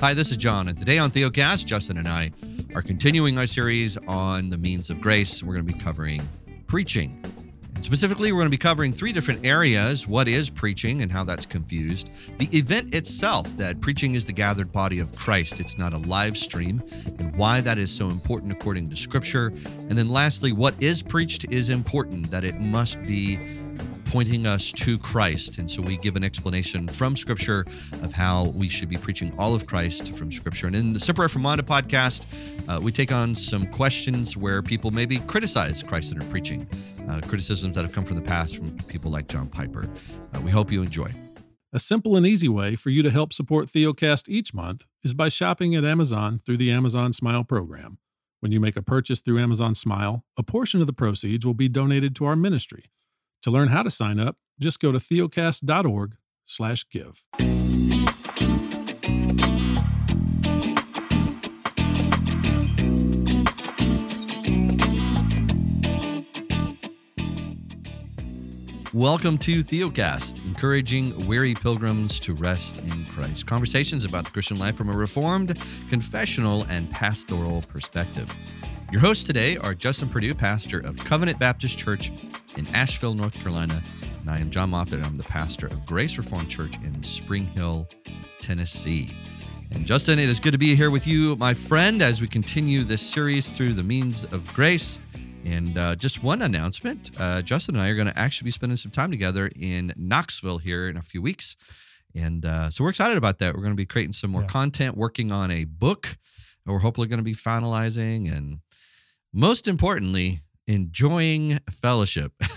Hi, this is John, and today on Theocast, Justin and I are continuing our series on the means of grace. We're going to be covering preaching. And specifically, we're going to be covering three different areas what is preaching and how that's confused, the event itself, that preaching is the gathered body of Christ, it's not a live stream, and why that is so important according to Scripture. And then lastly, what is preached is important, that it must be pointing us to Christ. And so we give an explanation from Scripture of how we should be preaching all of Christ from Scripture. And in the Semper Reformanda podcast, uh, we take on some questions where people maybe criticize Christ in their preaching, uh, criticisms that have come from the past from people like John Piper. Uh, we hope you enjoy. A simple and easy way for you to help support Theocast each month is by shopping at Amazon through the Amazon Smile program. When you make a purchase through Amazon Smile, a portion of the proceeds will be donated to our ministry. To learn how to sign up, just go to theocast.org slash give. Welcome to Theocast, encouraging weary pilgrims to rest in Christ. Conversations about the Christian life from a reformed, confessional, and pastoral perspective. Your hosts today are Justin Perdue, pastor of Covenant Baptist Church in Asheville, North Carolina, and I am John Moffitt. I'm the pastor of Grace Reformed Church in Spring Hill, Tennessee. And Justin, it is good to be here with you, my friend, as we continue this series through the means of grace. And uh, just one announcement uh, Justin and I are going to actually be spending some time together in Knoxville here in a few weeks. And uh, so we're excited about that. We're going to be creating some more yeah. content, working on a book we're hopefully going to be finalizing. And most importantly, enjoying fellowship.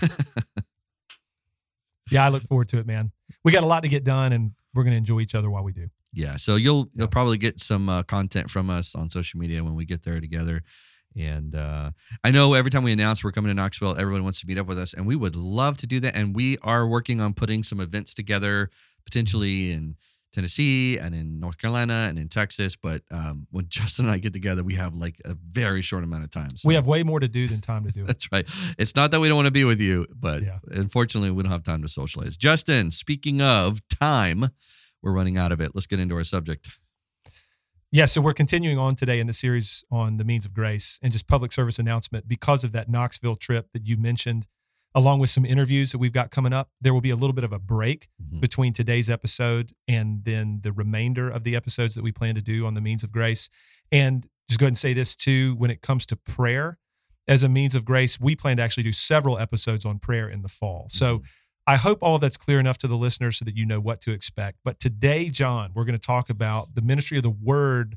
yeah, I look forward to it, man. We got a lot to get done and we're going to enjoy each other while we do. Yeah, so you'll you'll probably get some uh, content from us on social media when we get there together. And uh, I know every time we announce we're coming to Knoxville, everyone wants to meet up with us, and we would love to do that. And we are working on putting some events together, potentially in Tennessee and in North Carolina and in Texas. But um, when Justin and I get together, we have like a very short amount of time. So. We have way more to do than time to do it. That's right. It's not that we don't want to be with you, but yeah. unfortunately, we don't have time to socialize. Justin, speaking of time, we're running out of it. Let's get into our subject. Yeah, so we're continuing on today in the series on the means of grace and just public service announcement because of that Knoxville trip that you mentioned, along with some interviews that we've got coming up. There will be a little bit of a break mm-hmm. between today's episode and then the remainder of the episodes that we plan to do on the means of grace. And just go ahead and say this too when it comes to prayer as a means of grace, we plan to actually do several episodes on prayer in the fall. So mm-hmm. I hope all that's clear enough to the listeners so that you know what to expect. But today, John, we're going to talk about the ministry of the word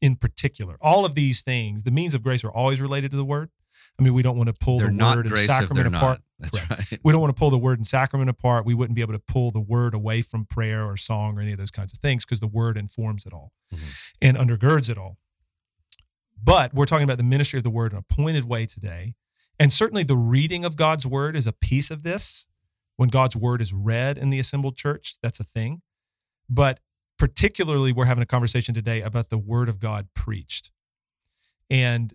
in particular. All of these things, the means of grace are always related to the word. I mean, we don't want to pull they're the word and sacrament apart. That's right. We don't want to pull the word and sacrament apart. We wouldn't be able to pull the word away from prayer or song or any of those kinds of things because the word informs it all mm-hmm. and undergirds it all. But we're talking about the ministry of the word in a pointed way today. And certainly the reading of God's word is a piece of this when God's word is read in the assembled church, that's a thing. But particularly, we're having a conversation today about the word of God preached. And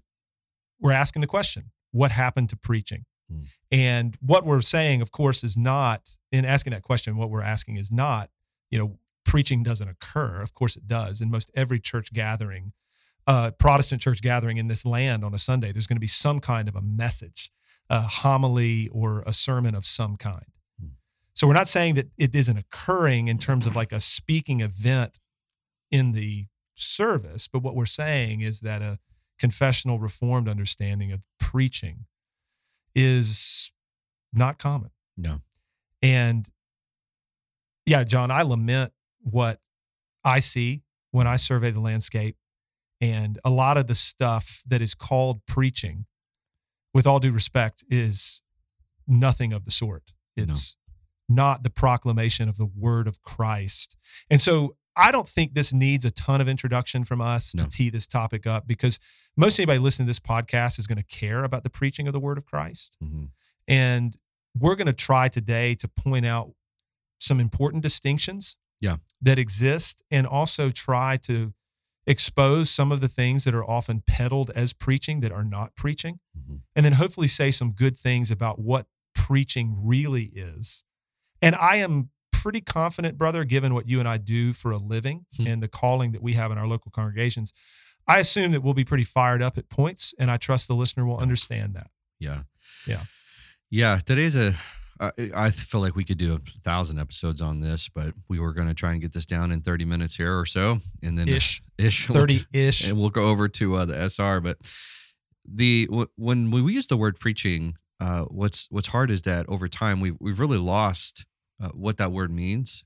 we're asking the question what happened to preaching? Mm. And what we're saying, of course, is not, in asking that question, what we're asking is not, you know, preaching doesn't occur. Of course, it does. In most every church gathering, uh, Protestant church gathering in this land on a Sunday, there's going to be some kind of a message, a homily, or a sermon of some kind. So we're not saying that it isn't occurring in terms of like a speaking event in the service, but what we're saying is that a confessional reformed understanding of preaching is not common. No. And yeah, John, I lament what I see when I survey the landscape and a lot of the stuff that is called preaching with all due respect is nothing of the sort. It's not the proclamation of the word of Christ. And so I don't think this needs a ton of introduction from us no. to tee this topic up because most anybody listening to this podcast is going to care about the preaching of the word of Christ. Mm-hmm. And we're going to try today to point out some important distinctions yeah. that exist and also try to expose some of the things that are often peddled as preaching that are not preaching. Mm-hmm. And then hopefully say some good things about what preaching really is and I am pretty confident, brother, given what you and I do for a living Hmm. and the calling that we have in our local congregations. I assume that we'll be pretty fired up at points, and I trust the listener will understand that. Yeah. Yeah. Yeah. Today's a I feel like we could do a thousand episodes on this, but we were going to try and get this down in 30 minutes here or so. And then Ish, ish. 30 ish. and we'll go over to uh, the SR. But the w- when we use the word preaching, uh, what's what's hard is that over time we've we've really lost uh, what that word means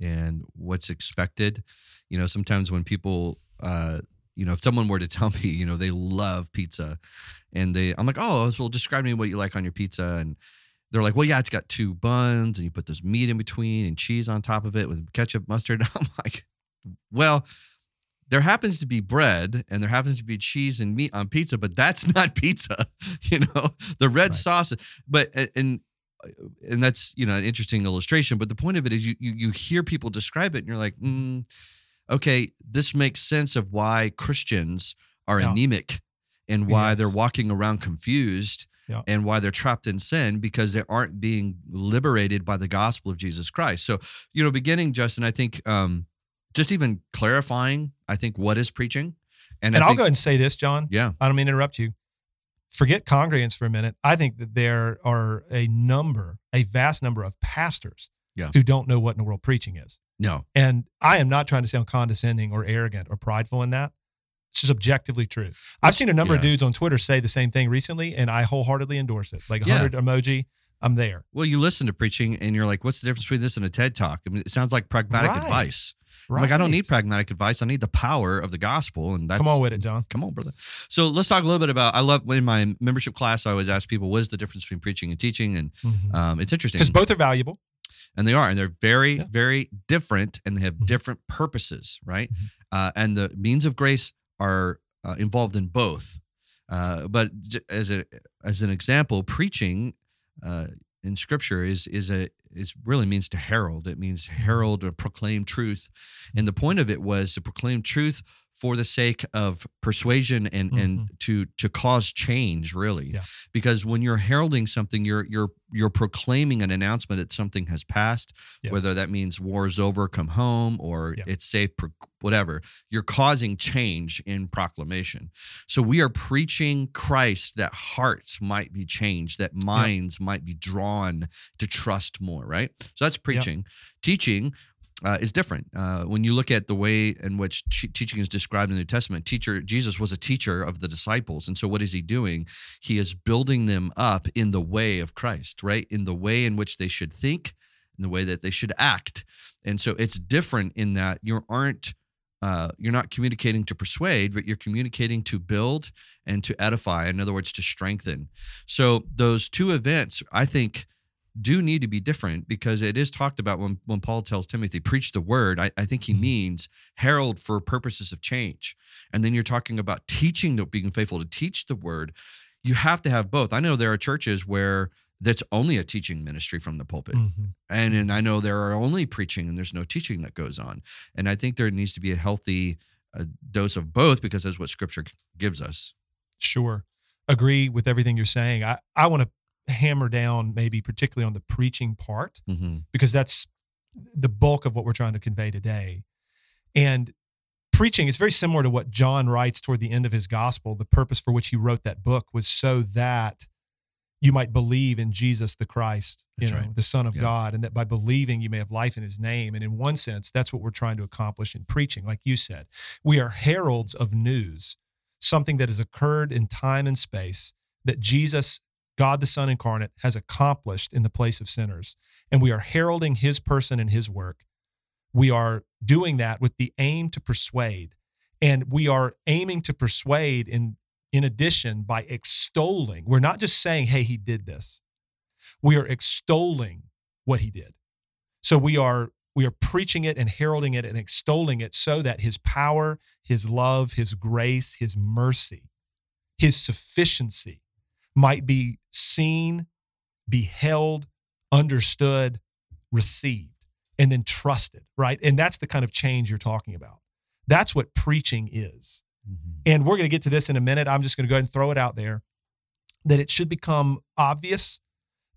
and what's expected. You know, sometimes when people, uh, you know, if someone were to tell me, you know, they love pizza, and they, I'm like, oh, well, describe me what you like on your pizza, and they're like, well, yeah, it's got two buns, and you put this meat in between and cheese on top of it with ketchup, mustard. I'm like, well, there happens to be bread and there happens to be cheese and meat on pizza, but that's not pizza. You know, the red Right. sauce, but and and that's you know an interesting illustration. But the point of it is you you, you hear people describe it and you're like, mm, okay, this makes sense of why Christians are Yeah. anemic and why they're walking around confused Yeah. and why they're trapped in sin because they aren't being liberated by the gospel of Jesus Christ. So, you know, beginning, Justin, I think um, just even clarifying, I think what is preaching. And, And I I'll think, go ahead and say this, John. yeah, I don't mean to interrupt you. Forget congregants for a minute. I think that there are a number, a vast number of pastors Yeah. who don't know what in the world preaching is. no, And I am not trying to sound condescending or arrogant or prideful in that. It's just objectively true. I've seen a number of dudes on Twitter say the same thing recently, and I wholeheartedly endorse it. Like Yeah. 100 emoji, I'm there. Well, you listen to preaching and you're like, what's the difference between this and a TED talk? I mean, it sounds like pragmatic Right. advice. I'm like, I don't need pragmatic advice. I need the power of the gospel. And that's Come on with it, John. Come on, brother. So let's talk a little bit about. I love when in my membership class. I always ask people, what is the difference between preaching and teaching? And um, it's interesting Because both are valuable. and they are, and they're very, Yeah. very different, and they have Mhm. different purposes, right? Mhm. Uh, and the means of grace are uh, involved in both. Uh, but j- as a as an example, preaching uh, in Scripture is is a is really means to herald. It means herald or proclaim truth, and the point of it was to proclaim truth for the sake of persuasion and and mm-hmm. to to cause change, really. Yeah. Because when you're heralding something, you're you're you're proclaiming an announcement that something has passed Yes. whether that means war's over, come home, or Yeah. it's safe, whatever. You're causing change in proclamation. So we are preaching Christ that hearts might be changed, that minds might be drawn to trust more, right? So that's preaching. Teaching. Uh, is different uh, when you look at the way in which te- teaching is described in the New Testament. Teacher Jesus was a teacher of the disciples, and so what is he doing? He is building them up in the way of Christ, right? In the way in which they should think, in the way that they should act. And so it's different in that you aren't uh, you're not communicating to persuade, but you're communicating to build and to edify. In other words, to strengthen. So those two events, I think, do need to be different because it is talked about when, when Paul tells Timothy, preach the word. I, I think he means herald for purposes of change. And then you're talking about teaching, the, being faithful to teach the word. You have to have both. I know there are churches where that's only a teaching ministry from the pulpit. Mhm. And and I know there are only preaching and there's no teaching that goes on. And I think there needs to be a healthy uh, dose of both because that's what scripture gives us. Sure. Agree with everything you're saying. I, I want to hammer down maybe particularly on the preaching part Mm-hmm. because that's the bulk of what we're trying to convey today. And preaching is very similar to what John writes toward the end of his gospel. The purpose for which he wrote that book was so that you might believe in Jesus the Christ, you That's know, right. the Son of Yeah. God, and that by believing you may have life in his name. And in one sense, that's what we're trying to accomplish in preaching. Like you said, we are heralds of news, something that has occurred in time and space that Jesus, God the Son incarnate, has accomplished in the place of sinners. And we are heralding his person and his work. We are doing that with the aim to persuade. And we are aiming to persuade in, in addition by extolling. We're not just saying, hey, he did this. We are extolling what he did. So we are we are preaching it and heralding it and extolling it so that his power, his love, his grace, his mercy, his sufficiency might be seen, beheld, understood, received, and then trusted, right? And that's the kind of change you're talking about. That's what preaching is. Mm-hmm. And we're going to get to this in a minute. I'm just going to go ahead and throw it out there that it should become obvious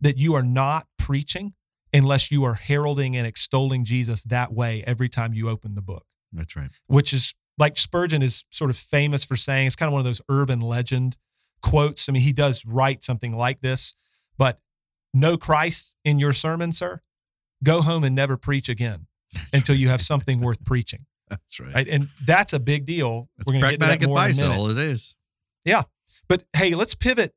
that you are not preaching unless you are heralding and extolling Jesus that way every time you open the book. That's right. Which is like Spurgeon is sort of famous for saying, it's kind of one of those urban legend quotes. I mean, he does write something like this, but no Christ in your sermon, sir, go home and never preach again that's until right. you have something worth preaching. That's right. right. And that's a big deal. That's We're going to get that more advice, in a minute. all it is. Yeah. But hey, let's pivot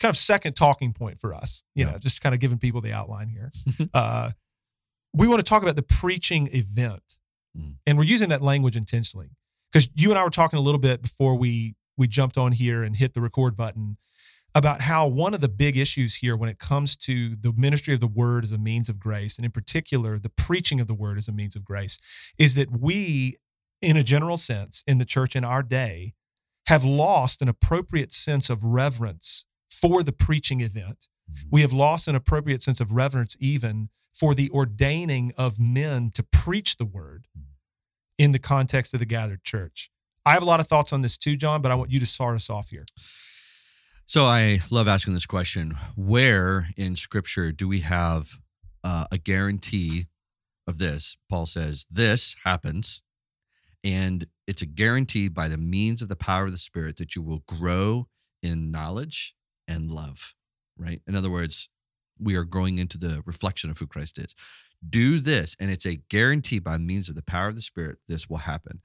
kind of second talking point for us, you yeah. know, just kind of giving people the outline here. uh, we want to talk about the preaching event. Mm. And we're using that language intentionally because you and I were talking a little bit before we we jumped on here and hit the record button about how one of the big issues here when it comes to the ministry of the word as a means of grace and in particular the preaching of the word as a means of grace is that we in a general sense in the church in our day have lost an appropriate sense of reverence for the preaching event. Mm-hmm. We have lost an appropriate sense of reverence even for the ordaining of men to preach the word mm-hmm. in the context of the gathered church. I have a lot of thoughts on this too, John, but I want you to start us off here. So I love asking this question. Where in scripture do we have uh, a guarantee of this? Paul says, This happens, and it's a guarantee by the means of the power of the Spirit that you will grow in knowledge and love, right? In other words, we are growing into the reflection of who Christ is. Do this, and it's a guarantee by means of the power of the Spirit, this will happen.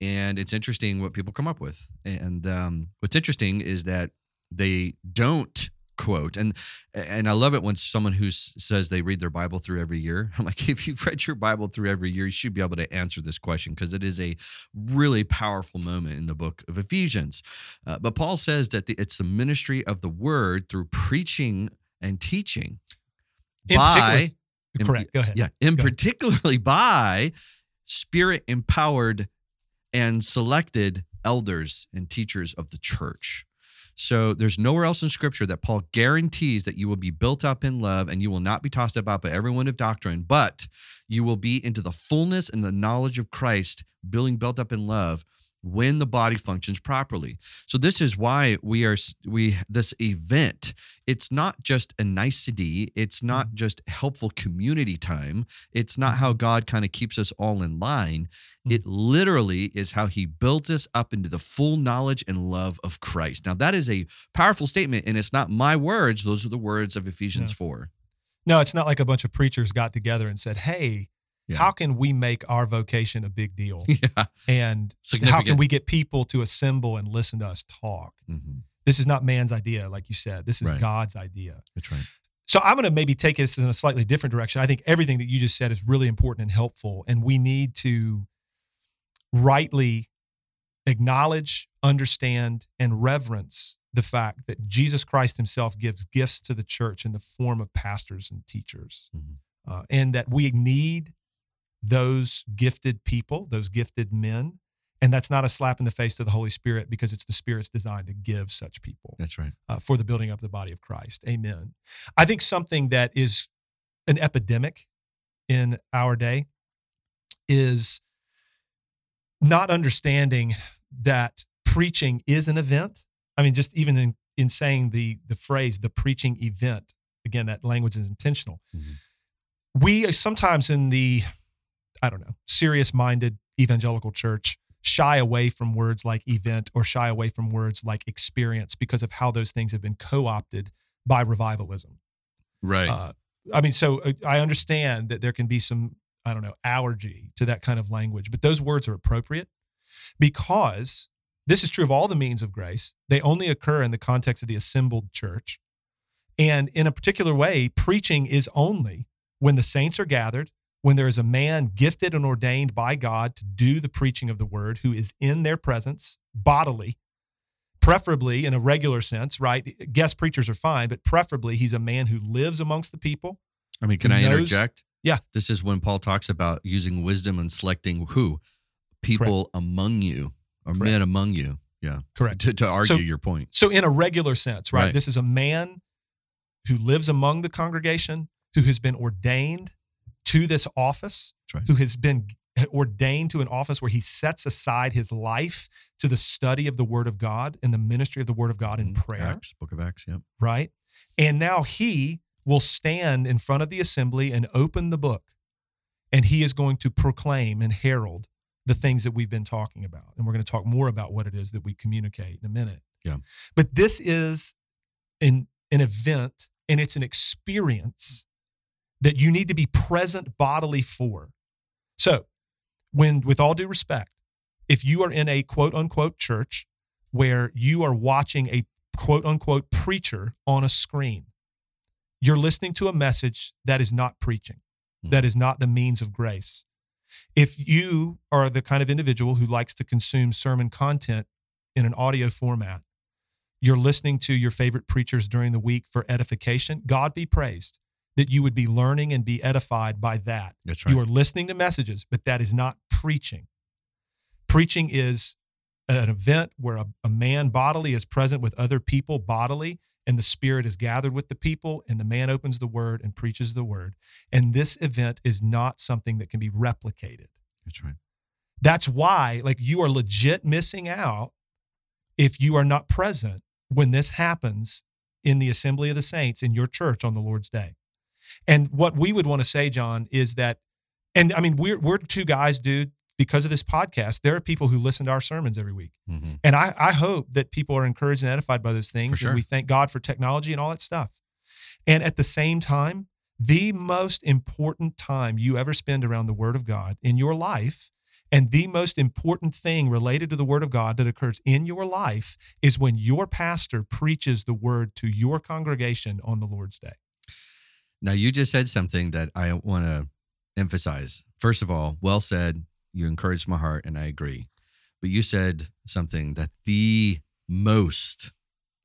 And it's interesting what people come up with. And um, what's interesting is that they don't quote and and i love it when someone who says they read their bible through every year i'm like if you've read your bible through every year you should be able to answer this question because it is a really powerful moment in the book of ephesians uh, but paul says that the, it's the ministry of the word through preaching and teaching in by correct go ahead yeah in particularly by spirit empowered and selected elders and teachers of the church. So there's nowhere else in scripture that Paul guarantees that you will be built up in love and you will not be tossed about by every wind of doctrine, but you will be into the fullness and the knowledge of Christ, building built up in love when the body functions properly. So this is why we are we this event. It's not just a nicety, it's not mm-hmm. just helpful community time. It's not how mm-hmm. God kind of keeps us all in line. Mm-hmm. It literally is how he builds us up into the full knowledge and love of Christ. Now that is a powerful statement and it's not my words, those are the words of Ephesians 4. No, it's not like a bunch of preachers got together and said, "Hey, yeah. How can we make our vocation a big deal? Yeah. And how can we get people to assemble and listen to us talk? Mm-hmm. This is not man's idea, like you said. This is right. God's idea. That's right. So I'm going to maybe take this in a slightly different direction. I think everything that you just said is really important and helpful, and we need to rightly acknowledge, understand, and reverence the fact that Jesus Christ Himself gives gifts to the church in the form of pastors and teachers, mm-hmm. uh, and that we need those gifted people, those gifted men. And that's not a slap in the face to the Holy Spirit because it's the Spirit's designed to give such people. That's right. Uh, for the building up of the body of Christ. Amen. I think something that is an epidemic in our day is not understanding that preaching is an event. I mean, just even in, in saying the the phrase the preaching event, again, that language is intentional. Mm-hmm. We sometimes in the I don't know, serious minded evangelical church shy away from words like event or shy away from words like experience because of how those things have been co opted by revivalism. Right. Uh, I mean, so uh, I understand that there can be some, I don't know, allergy to that kind of language, but those words are appropriate because this is true of all the means of grace. They only occur in the context of the assembled church. And in a particular way, preaching is only when the saints are gathered when there is a man gifted and ordained by God to do the preaching of the word who is in their presence bodily, preferably in a regular sense, right? Guest preachers are fine, but preferably he's a man who lives amongst the people. I mean, can I knows, interject? Yeah. This is when Paul talks about using wisdom and selecting who? People Correct. among you or Correct. men among you. Yeah. Correct. To, to argue so, your point. So, in a regular sense, right, right? This is a man who lives among the congregation, who has been ordained to this office, right. who has been ordained to an office where he sets aside his life to the study of the Word of God and the ministry of the Word of God in mm, prayer. Acts, Book of Acts, yep. Right. And now he will stand in front of the assembly and open the book, and he is going to proclaim and herald the things that we've been talking about. And we're going to talk more about what it is that we communicate in a minute. Yeah. But this is an, an event and it's an experience that you need to be present bodily for. So, when, with all due respect, if you are in a quote unquote church where you are watching a quote unquote preacher on a screen, you're listening to a message that is not preaching, Hmm. that is not the means of grace. If you are the kind of individual who likes to consume sermon content in an audio format, you're listening to your favorite preachers during the week for edification, God be praised that you would be learning and be edified by that. That's right. You are listening to messages, but that is not preaching. Preaching is an event where a, a man bodily is present with other people bodily, and the spirit is gathered with the people, and the man opens the word and preaches the word. And this event is not something that can be replicated. That's right. That's why, like, you are legit missing out if you are not present when this happens in the assembly of the saints in your church on the Lord's day. And what we would want to say, John, is that, and I mean, we're we're two guys, dude. Because of this podcast, there are people who listen to our sermons every week, hmm and I, I hope that people are encouraged and edified by those things. sure. And we thank God for technology and all that stuff. And at the same time, the most important time you ever spend around the Word of God in your life, and the most important thing related to the Word of God that occurs in your life is when your pastor preaches the Word to your congregation on the Lord's day. Now, you just said something that I want to emphasize. First of all, well said. You encouraged my heart, and I agree. But you said something that the most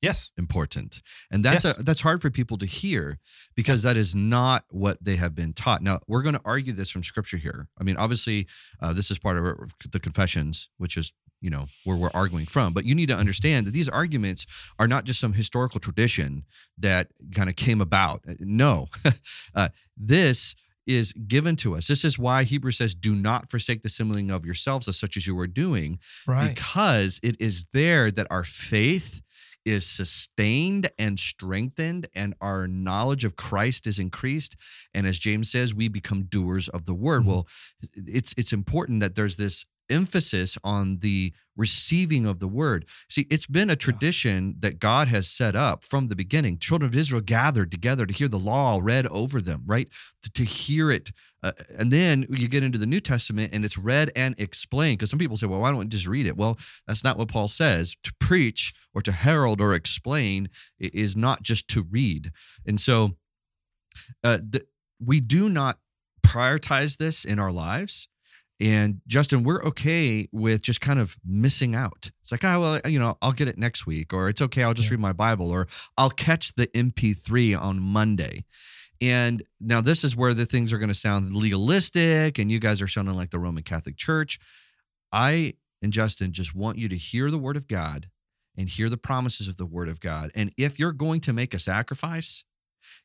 Yes. important, and that's Yes. a, that's hard for people to hear because that is not what they have been taught. Now, we're going to argue this from Scripture here. I mean, obviously, uh, this is part of the Confessions, which is you know where we're arguing from. But you need to understand that these arguments are not just some historical tradition that kind of came about. No, uh, this is given to us. This is why Hebrews says, "Do not forsake the assembling of yourselves, as such as you are doing." Right. because it is there that our faith is sustained and strengthened and our knowledge of Christ is increased and as James says we become doers of the word Mhm. well it's it's important that there's this emphasis on the receiving of the word see it's been a tradition that God has set up from the beginning children of Israel gathered together to hear the law read over them right to, to hear it uh, and then you get into the New Testament and it's read and explained. Because some people say, well, why don't we just read it? Well, that's not what Paul says. To preach or to herald or explain is not just to read. And so uh, th- we do not prioritize this in our lives. And Justin, we're okay with just kind of missing out. It's like, oh, well, you know, I'll get it next week, or it's okay, I'll just Yeah. read my Bible, or I'll catch the MP3 on Monday. And now this is where the things are going to sound legalistic and you guys are sounding like the Roman Catholic Church. I and Justin just want you to hear the word of God and hear the promises of the word of God. And if you're going to make a sacrifice,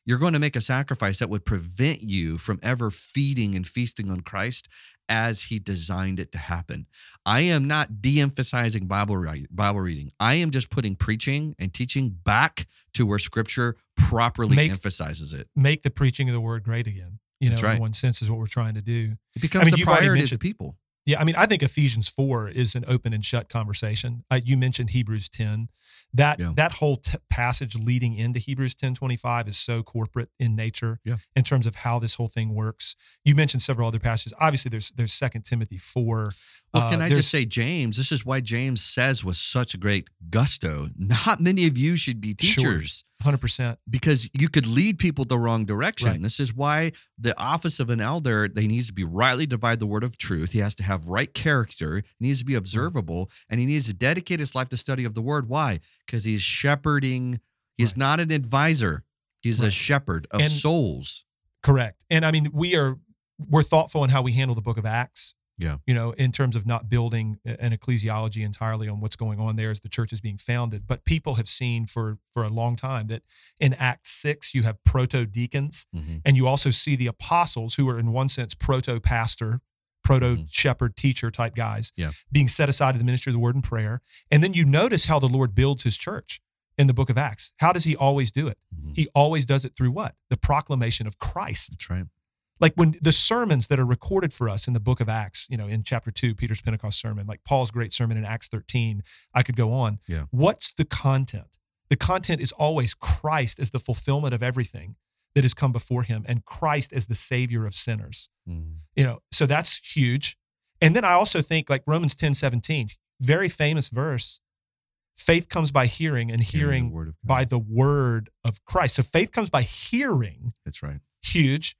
you're going to make a sacrifice that would prevent you from ever feeding and feasting on Christ as he designed it to happen. I am not de-emphasizing Bible reading, Bible reading. I am just putting preaching and teaching back to where scripture properly Make- emphasizes it. Make the preaching of the word great again. You know, right. in one sense is what we're trying to do. It becomes mean, the priority of the people. Yeah, I mean, I think Ephesians four is an open and shut conversation. Uh, you mentioned Hebrews ten. That yeah. that whole t- passage leading into Hebrews ten twenty five is so corporate in nature yeah. in terms of how this whole thing works. You mentioned several other passages. Obviously, there's there's Second Timothy four. Well, can uh, I just say, James? This is why James says with such great gusto, "Not many of you should be teachers." Sure 100% because you could lead people the wrong direction. Right. this is why the office of an elder they needs to be rightly divide the word of truth. He has to have right character. He needs to be observable. And he needs to dedicate his life to study of the word. Why? Because he's shepherding. He's right. not an advisor he's right. a shepherd of and, souls. Correct. And i mean we are we're thoughtful in how we handle the book of acts. Yeah. You know, in terms of not building an ecclesiology entirely on what's going on there as the church is being founded. But people have seen for for a long time that in Acts six you have proto deacons, Mhm. and you also see the apostles who are in one sense proto pastor, proto shepherd, teacher type guys, Yeah. being set aside to the ministry of the word and prayer. And then you notice how the Lord builds his church. in the book of Acts. How does he always do it? Mhm. He always does it through what? The proclamation of Christ. That's right. Like when the sermons that are recorded for us in the book of Acts, you know, in chapter two, Peter's Pentecost sermon, like Paul's great sermon in Acts 13, I could go on. Yeah. What's the content? The content is always Christ as the fulfillment of everything that has come before him and Christ as the savior of sinners. Mhm. You know, so that's huge. And then I also think like Romans 10 17, very famous verse. Faith comes by hearing, and Hearing hearing the word of God. by the word of Christ. So faith comes by hearing, That's right. huge,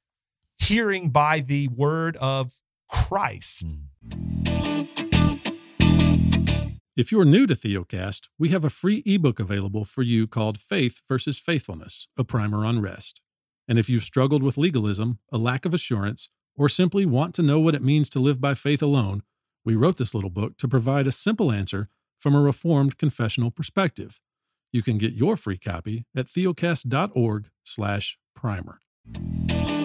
hearing by the word of Christ. Mhm. If you're new to Theocast, we have a free ebook available for you called Faith versus Faithfulness, a primer on rest. And if you've struggled with legalism, a lack of assurance, or simply want to know what it means to live by faith alone, we wrote this little book to provide a simple answer from a reformed confessional perspective. You can get your free copy at theocast.org/primer.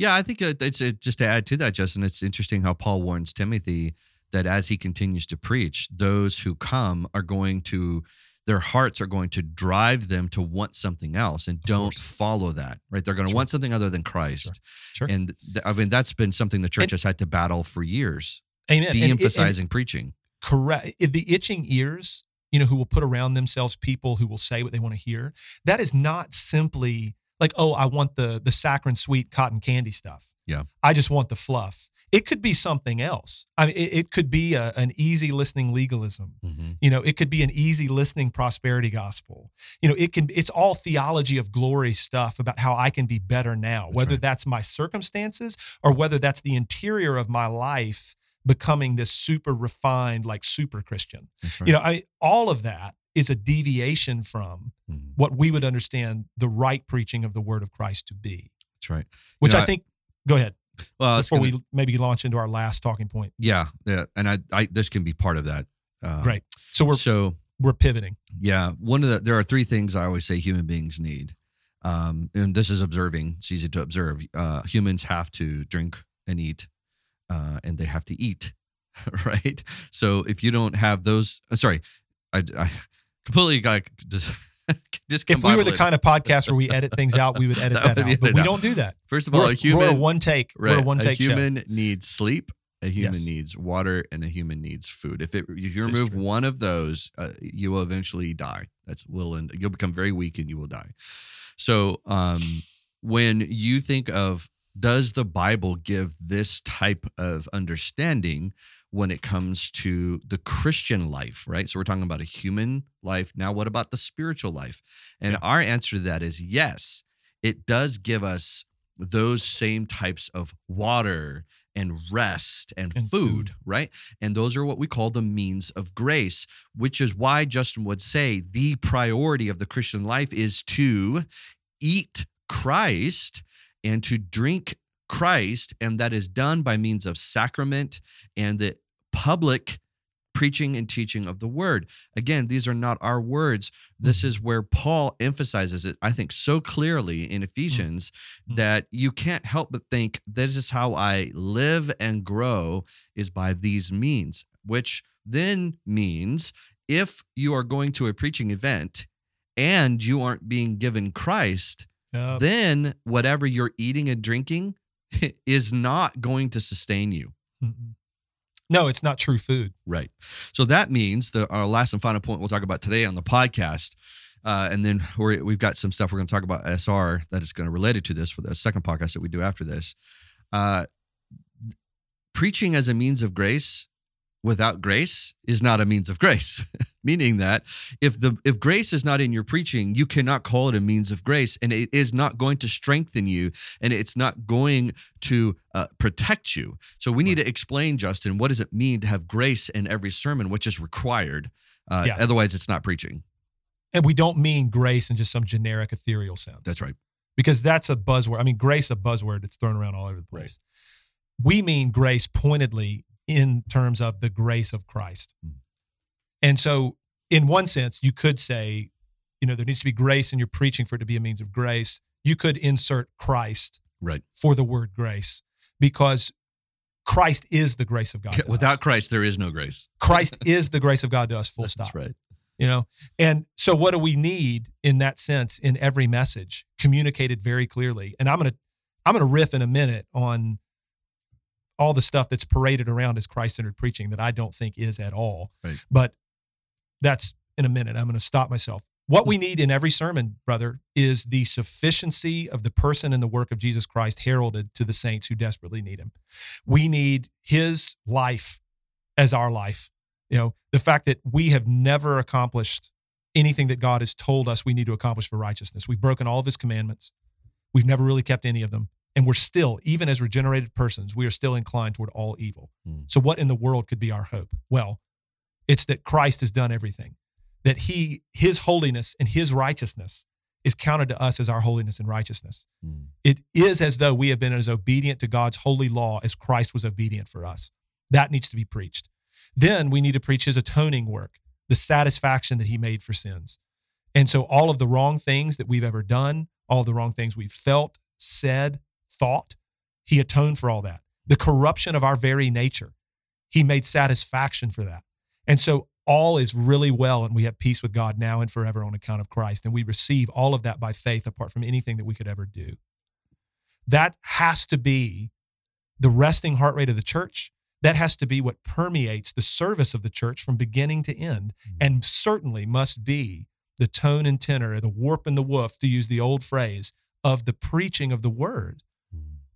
Yeah, I think uh, it's it, just to add to that, Justin. It's interesting how Paul warns Timothy that as he continues to preach, those who come are going to their hearts are going to drive them to want something else and don't follow that. Right? They're going to Sure. want something other than Christ. Sure. And th- I mean that's been something the church And- has had to battle for years, Amen. And- and- de-emphasizing preaching. correct the itching ears you know who will put around themselves people who will say what they want to hear that is not simply like oh i want the the saccharine sweet cotton candy stuff Yeah. i just want the fluff it could be something else i mean it, it could be a, an easy listening legalism Mhm. you know it could be an easy listening prosperity gospel you know it can it's all theology of glory stuff about how i can be better now That's whether right. that's my circumstances or whether that's the interior of my life becoming this super refined like super christian right. you know i all of that is a deviation from Mhm. what we would understand the right preaching of the word of christ to be That's right. which know, i I- think go ahead Well, before gonna- we maybe launch into our last talking point yeah, yeah, and I, I this can be part of that. Uh, Great. so we're so we're pivoting Yeah, one of the there are three things I always say human beings need, um, and this is observing. It's easy to observe. Uh, humans have to drink and eat, uh, and they have to eat, right? So if you don't have those, uh, sorry, I, I completely just. if we were the kind of podcast where we edit things out we would edit That that, would out but we out. don't do that First of all, we're, a we're human a one take right, we're a one a take show human needs sleep. A human Yes. needs water, and a human needs food. If it if you remove one of those, uh, you will eventually die. That's will and You'll become very weak, and you will die. So, um, when you think of does the Bible give this type of understanding when it comes to the Christian life, right? So we're talking about a human life. Now, what about the spiritual life? And our answer to that is yes. It does give us those same types of water and rest and, And food, food. right? And those are what we call the means of grace, which is why Justin would say the priority of the Christian life is to eat Christ and to drink Christ. And that is done by means of sacrament and the public preaching and teaching of the word. Again, these are not our words. This is where Paul emphasizes it, I think, so clearly in Ephesians Mm. that you can't help but think this is how I live and grow is by these means, which then means if you are going to a preaching event and you aren't being given Christ, Yep. then whatever you're eating and drinking is not going to sustain you. Mm-mm. no it's not true food Right. So that means that our last and final point we'll talk about today on the podcast. Uh, and then we're, we've got some stuff we're going to talk about SR that is going to relate it to this for the second podcast that we do after this. Uh, preaching as a means of grace without grace is not a means of grace meaning that if the if grace is not in your preaching you cannot call it a means of grace and it is not going to strengthen you and it's not going to uh, protect you so we need to explain justin what does it mean to have grace in every sermon which is required uh, Yeah. otherwise it's not preaching and we don't mean grace in just some generic ethereal sense that's right because that's a buzzword. I mean, grace a buzzword that's thrown around all over the place. We mean grace pointedly in terms of the grace of Christ. Mm. And so, in one sense, you could say, you know, there needs to be grace in your preaching for it to be a means of grace. You could insert Christ right for the word grace because Christ is the grace of God. to without us. christ there is no grace Christ is the grace of God to us, full that's stop. right You know, and so what do we need in that sense in every message communicated very clearly? And I'm gonna I'm gonna riff in a minute on all the stuff that's paraded around as Christ centered preaching that I don't think is at all. Right. But that's in a minute. I'm going to stop myself. What we need in every sermon, brother, is the sufficiency of the person and the work of Jesus Christ heralded to the saints who desperately need him. We need his life as our life. You know, the fact that we have never accomplished anything that God has told us we need to accomplish for righteousness. We've broken all of his commandments. We've never really kept any of them. And we're still, even as regenerated persons, we are still inclined toward all evil. Mm. So, what in the world could be our hope? Well, it's that Christ has done everything that he his holiness and his righteousness is counted to us as our holiness and righteousness. Mm. It is as though we have been as obedient to God's holy law as Christ was obedient for us. That needs to be preached. Then we need to preach his atoning work, the satisfaction that he made for sins. And so all of the wrong things that we've ever done, all the wrong things we've felt, said, thought, he atoned for all that. The corruption of our very nature, he made satisfaction for that. And so all is really well and we have peace with God now and forever on account of Christ. And we receive all of that by faith apart from anything that we could ever do. That has to be the resting heart rate of the church. That has to be what permeates the service of the church from beginning to end, Mm. and certainly must be the tone and tenor, the warp and the woof, to use the old phrase, of the preaching of the word.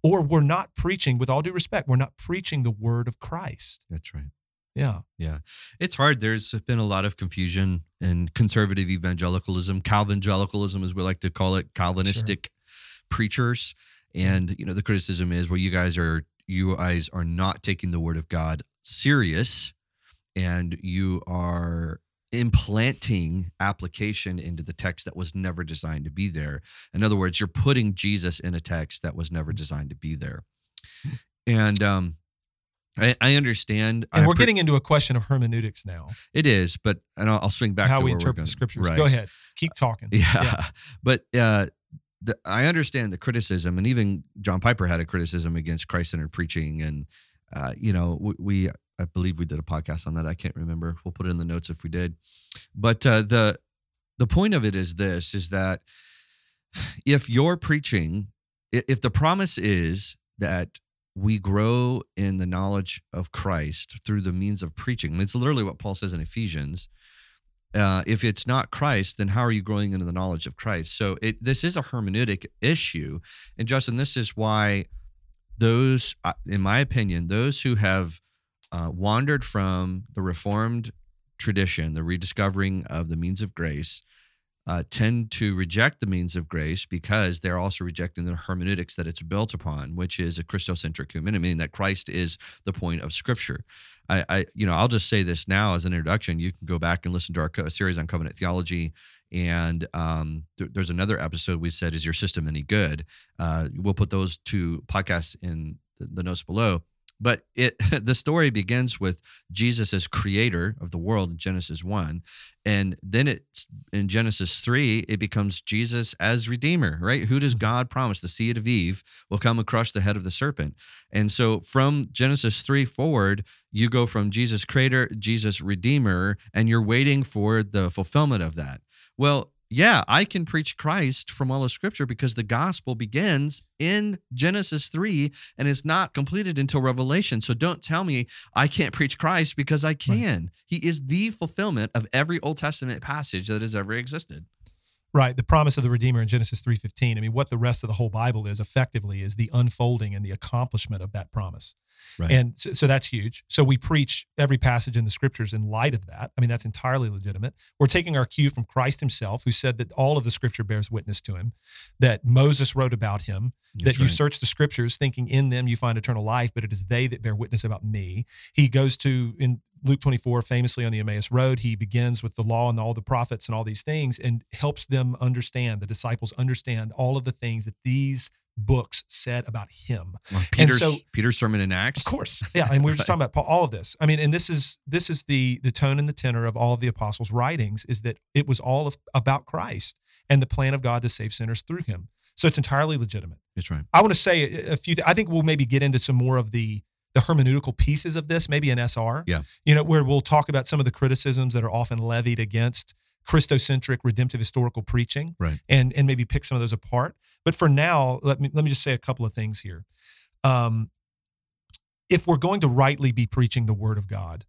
Or we're not preaching, with all due respect, we're not preaching the word of Christ. That's right. Yeah. Yeah. It's hard. There's been a lot of confusion in conservative evangelicalism, Calvinegelicalism, as we like to call it, Calvinistic preachers. And, you know, the criticism is, well, you guys are, you guys are not taking the word of God serious and you are implanting application into the text that was never designed to be there. In other words, you're putting Jesus in a text that was never designed to be there. And um, I, I understand. And I we're pre- getting into a question of hermeneutics now. it is, but and I'll, I'll swing back how to we interpret going. the scriptures. Right. Go ahead. Keep talking. Yeah. But uh, the, I understand the criticism, and even John Piper had a criticism against Christ centered preaching. And, uh, you know, we, we, I believe we did a podcast on that. I can't remember. We'll put it in the notes if we did. But uh, the, the point of it is this is that if you're preaching, if the promise is that we grow in the knowledge of Christ through the means of preaching, it's literally what Paul says in Ephesians uh, if it's not Christ, then how are you growing into the knowledge of Christ? So it this is a hermeneutic issue, and Justin, this is why those, uh, in my opinion, those who have uh, wandered from the Reformed tradition, the rediscovering of the means of grace, uh, tend to reject the means of grace because they're also rejecting the hermeneutics that it's built upon, which is a Christocentric hermeneutic, meaning that Christ is the point of Scripture. I, I, you know, I'll just say this now as an introduction. You can go back and listen to our co- series on covenant theology, and um, th- there's another episode we said, "Is your system any good?" Uh, we'll put those two podcasts in the, the notes below. But it the story begins with Jesus as creator of the world in Genesis one, and then it's in Genesis three it becomes Jesus as redeemer. Right? Who does mm-hmm. God promise? The seed of Eve will come and crush the head of the serpent. And so from Genesis 3 forward, you go from Jesus creator, Jesus redeemer, and you're waiting for the fulfillment of that. Well, yeah, I can preach Christ from all of scripture because the gospel begins in Genesis 3 and is not completed until Revelation. So don't tell me I can't preach Christ because I can. He is the fulfillment of every Old Testament passage that has ever existed. Right. The promise of the Redeemer in Genesis 3:15. I mean, what the rest of the whole Bible is effectively is the unfolding and the accomplishment of that promise. Right. And so, so that's huge. So we preach every passage in the scriptures in light of that. I mean, that's entirely legitimate. We're taking our cue from Christ himself, who said that all of the scripture bears witness to him, that Moses wrote about him, that you right. search the scriptures thinking in them you find eternal life, but it is they that bear witness about me. He goes to in Luke 24, famously on the Emmaus Road, he begins with the law and all the prophets and all these things and helps them understand, the disciples understand all of the things that these books said about him. Well, Peter's, so- Peter's sermon in Acts. Of course. Yeah. And we were just talking about Paul, all of this. I mean, and this is this is the the tone and the tenor of all of the apostles' writings is that it was all of, about Christ and the plan of God to save sinners through him. So it's entirely legitimate. That's right. I want to say a, a few. Th- I think we'll maybe get into some more of the the hermeneutical pieces of this, maybe an SR. Yeah. You know, where we'll talk about some of the criticisms that are often levied against Christocentric redemptive historical preaching. Right. And and maybe pick some of those apart. But for now, let me let me just say a couple of things here. Um, if we're going to rightly be preaching the word of God,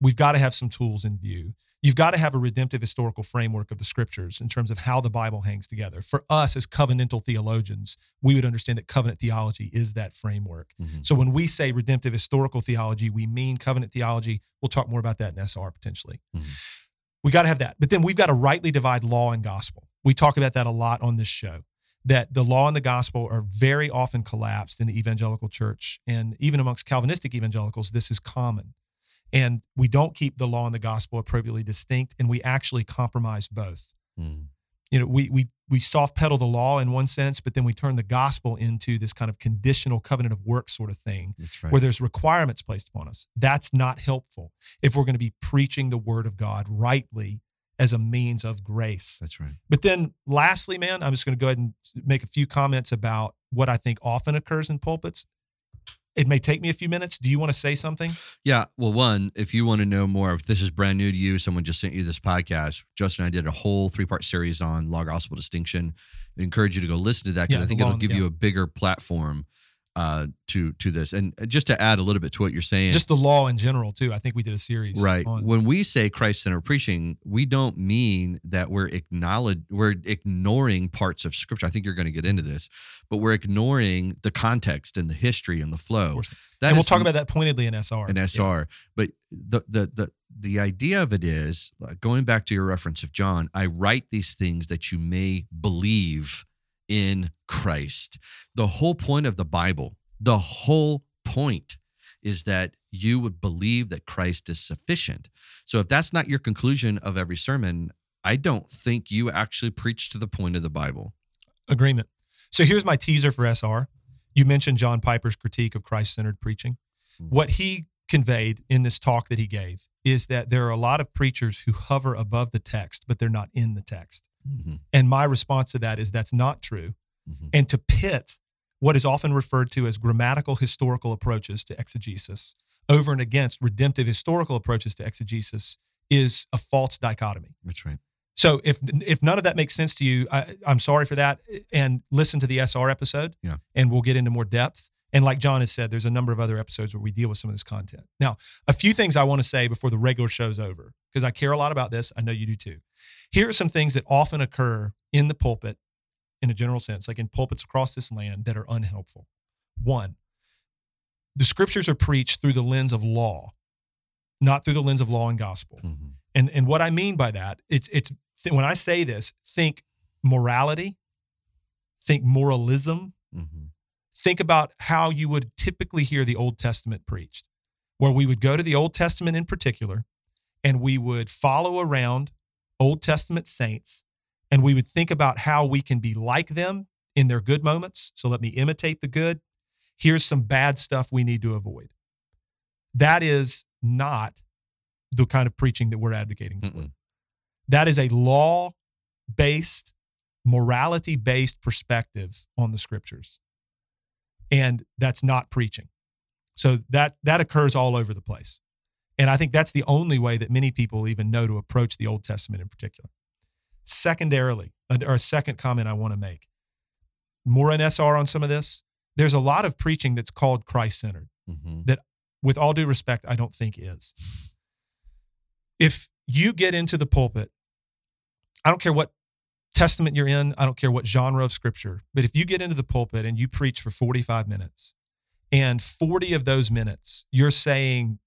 we've got to have some tools in view. You've got to have a redemptive historical framework of the scriptures in terms of how the Bible hangs together. For us as covenantal theologians, we would understand that covenant theology is that framework. Mhm. So when we say redemptive historical theology, we mean covenant theology. We'll talk more about that in SR potentially. Mhm. We got to have that. But then we've got to rightly divide law and gospel. We talk about that a lot on this show. That the law and the gospel are very often collapsed in the evangelical church. And even amongst Calvinistic evangelicals, this is common. And we don't keep the law and the gospel appropriately distinct, and we actually compromise both Mhm. You know we we we soft pedal the law in one sense but then we turn the gospel into this kind of conditional covenant of work sort of thing right. where there's requirements placed upon us that's not helpful if we're going to be preaching the word of god rightly as a means of grace That's right. but then lastly man i'm just going to go ahead and make a few comments about what i think often occurs in pulpits it may take me a few minutes do you want to say something Yeah. Well, one, if you want to know more, if this is brand new to you, someone just sent you this podcast. Justin and I did a whole three part series on law gospel distinction. I encourage you to go listen to that because Yeah, I think law it'll give yeah. you a bigger platform uh, to to this. And just to add a little bit to what you're saying, just the law in general too i think we did a series right. on When we say Christ centered preaching, we don't mean that we're acknowledge we're ignoring parts of Scripture. I think you're going to get into this, but we're ignoring the context and the history and the flow. That and we'll talk about that pointedly in sr Yeah. SR. But the the the the idea of it is going back to your reference of John. I write these things that you may believe in Christ. The whole point of the Bible, the whole point is that you would believe that Christ is sufficient. So if that's not your conclusion of every sermon, I don't think you actually preach to the point of the Bible. Agreement. So here's my teaser for SR. You mentioned John Piper's critique of Christ centered preaching. Mhm. What he conveyed in this talk that he gave is that there are a lot of preachers who hover above the text, but they're not in the text. Mhm, And my response to that is that's not true. mhm. And to pit what is often referred to as grammatical historical approaches to exegesis over and against redemptive historical approaches to exegesis is a false dichotomy. That's right. So if if none of that makes sense to you, I, I'm sorry for that. And listen to the SR episode, Yeah. and we'll get into more depth. And like John has said, there's a number of other episodes where we deal with some of this content. Now, a few things I want to say before the regular show's over, because I care a lot about this. I know you do too. Here are some things that often occur in the pulpit, in a general sense, like in pulpits across this land, that are unhelpful. One, the scriptures are preached through the lens of law, not through the lens of law and gospel. Mhm. And and what I mean by that, it's it's when I say this, think morality, think moralism, Mhm. think about how you would typically hear the Old Testament preached, where we would go to the Old Testament in particular, and we would follow around Old Testament saints, and we would think about how we can be like them in their good moments. So let me imitate the good. Here's some bad stuff we need to avoid. That is not the kind of preaching that we're advocating for. Mm-mm. That is a law based, morality based perspective on the scriptures. And that's not preaching. So that that occurs all over the place. And I think that's the only way that many people even know to approach the Old Testament in particular. Secondarily, or a second comment I want to make. More NSR on some of this. There's a lot of preaching that's called Christ centered Mhm. with all due respect, I don't think is. If you get into the pulpit, I don't care what testament you're in, I don't care what genre of scripture, but if you get into the pulpit and you preach for 45 minutes, and 40 of those minutes you're saying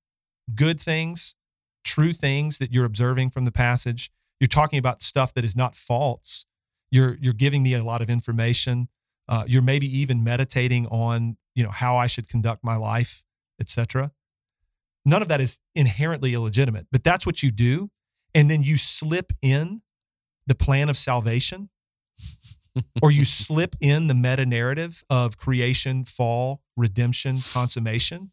good things, true things that you're observing from the passage, you're talking about stuff that is not false, you're you're giving me a lot of information, uh, you're maybe even meditating on you know how I should conduct my life etc. None of that is inherently illegitimate, but that's what you do. And then you slip in the plan of salvation, or you slip in the meta narrative of creation, fall, redemption, consummation,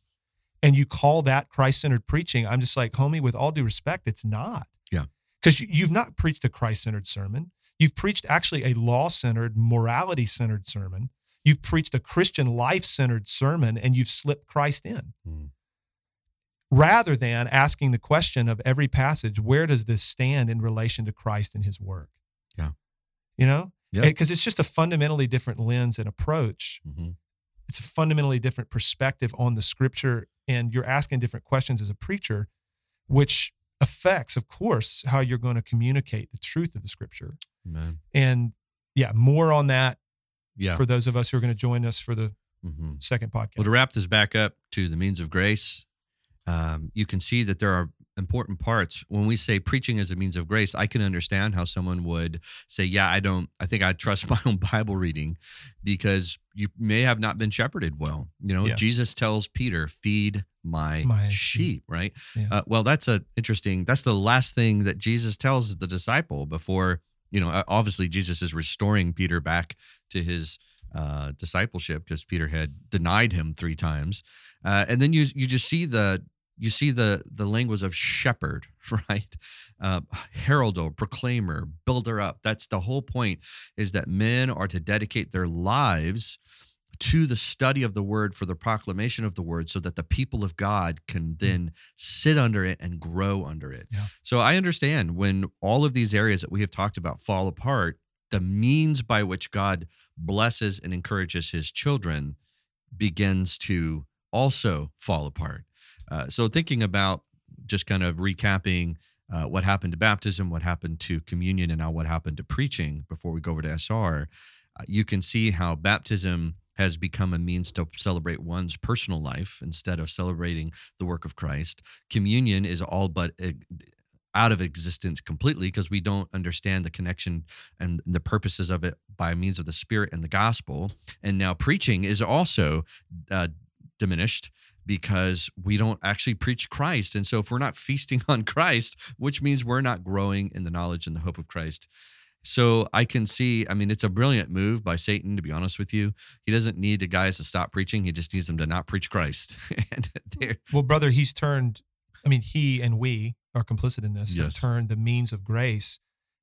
and you call that Christ centered preaching. I'm just like, homie, with all due respect, it's not. Yeah. Because you, you've not preached a Christ centered sermon. You've preached actually a law centered, morality centered sermon. You've preached a Christian life centered sermon and you've slipped Christ in. Mm. rather than asking the question of every passage, where does this stand in relation to Christ and his work? Yeah. You know? Yep. Because it's just a fundamentally different lens and approach. Mhm. It's a fundamentally different perspective on the scripture. And you're asking different questions as a preacher, which affects, of course, how you're going to communicate the truth of the scripture. Amen. And yeah, more on that Yeah. for those of us who are going to join us for the hmm second podcast. Well, to wrap this back up to the means of grace, um, you can see that there are important parts. When we say preaching as a means of grace, I can understand how someone would say, Yeah, I don't, I think I trust my own Bible reading because you may have not been shepherded well. You know, Yeah. Jesus tells Peter, Feed my, My sheep, sheep." right? Yeah. Uh, well, that's a interesting, that's the last thing that Jesus tells the disciple before, you know, uh, obviously Jesus is restoring Peter back to his uh, discipleship because Peter had denied him three times, uh, and then you you just see the you see the the language of shepherd, right? Uh, heralder, proclaimer, builder up. That's the whole point. Is that men are to dedicate their lives to the study of the word for the proclamation of the word so that the people of God can then sit under it and grow under it. Yeah. So I understand when all of these areas that we have talked about fall apart, the means by which God blesses and encourages his children begins to also fall apart. Uh, so thinking about just kind of recapping uh, what happened to baptism, what happened to communion, and now what happened to preaching before we go over to SR, uh, you can see how baptism has become a means to celebrate one's personal life instead of celebrating the work of Christ. Communion is all but out of existence completely because we don't understand the connection and the purposes of it by means of the Spirit and the gospel. And now preaching is also uh, diminished because we don't actually preach Christ. And so if we're not feasting on Christ, which means we're not growing in the knowledge and the hope of Christ. So I can see, I mean, it's a brilliant move by Satan, to be honest with you. He doesn't need the guys to stop preaching. He just needs them to not preach Christ. and Well, brother, he's turned, I mean, he and we are complicit in this, Yes. turned the means of grace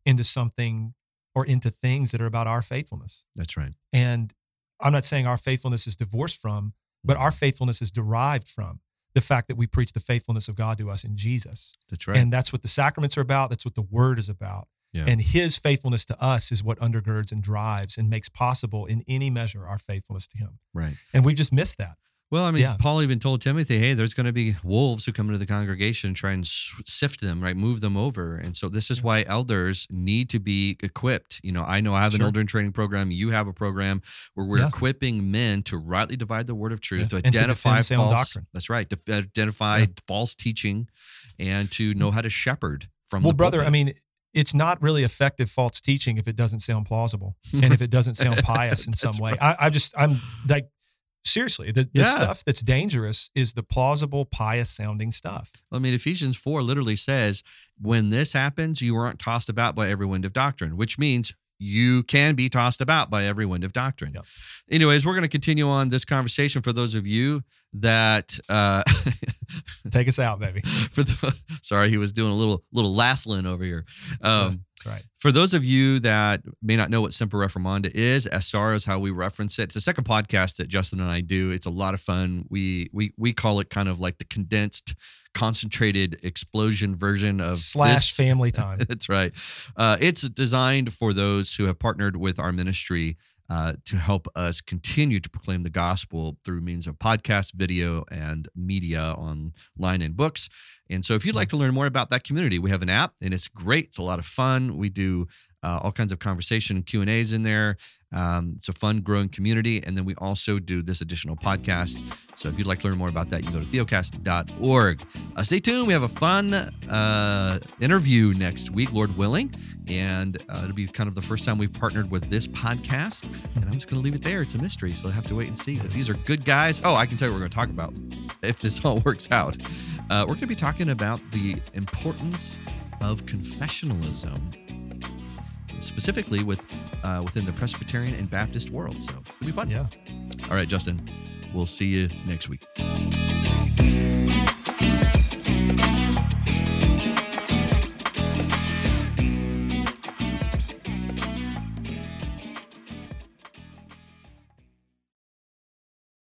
into something or into things that are about our faithfulness. that's right. And I'm not saying our faithfulness is divorced from, but our faithfulness is derived from the fact that we preach the faithfulness of God to us in Jesus. That's right. And that's what the sacraments are about. That's what the word is about. Yeah. And his faithfulness to us is what undergirds and drives and makes possible in any measure our faithfulness to him. right. And we've just missed that. Well, I mean, Yeah. Paul even told Timothy, "Hey, there's going to be wolves who come into the congregation and try and sift them, right? Move them over." And so this is why elders need to be equipped. You know, I know I have an Sure. elder in training program. You have a program where we're Yeah. equipping men to rightly divide the word of truth, Yeah. to And to identify false. doctrine. That's right. To identify false teaching, and to mm. know how to shepherd from. Well, the brother, I mean, it's not really effective false teaching if it doesn't sound plausible and if it doesn't sound pious in some way. right. I, I just, I'm like, seriously, the, the Yeah. stuff that's dangerous is the plausible, pious sounding stuff. I mean, Ephesians 4 literally says, when this happens, you aren't tossed about by every wind of doctrine, which means you can be tossed about by every wind of doctrine. Yep. Anyways, we're going to continue on this conversation for those of you that, uh, Take us out, baby. for the, sorry, he was doing a little, little Laslin over here. Um, right. for those of you that may not know what Semper Reformanda is, SR is how we reference it. It's the second podcast that Justin and I do. It's a lot of fun. We we we call it kind of like the condensed, concentrated explosion version of Slash this. family time. That's right. Uh, it's designed for those who have partnered with our ministry uh, to help us continue to proclaim the gospel through means of podcast, video, and media online and books. And so, if you'd like to learn more about that community, we have an app, and it's great. It's a lot of fun. We do uh, all kinds of conversation and Q and A's in there. Um, it's a fun, growing community, and then we also do this additional podcast. So, if you'd like to learn more about that, you can go to theocast.org. Uh, stay tuned. We have a fun uh, interview next week, Lord willing, and uh, it'll be kind of the first time we've partnered with this podcast. And I'm just going to leave it there. It's a mystery, so I have to wait and see. But these are good guys. Oh, I can tell you we're going to talk about if this all works out. Uh, we're going to be talking about the importance of confessionalism, specifically with uh, within the Presbyterian and Baptist world. So it'll be fun. Yeah. All right, Justin. We'll see you next week.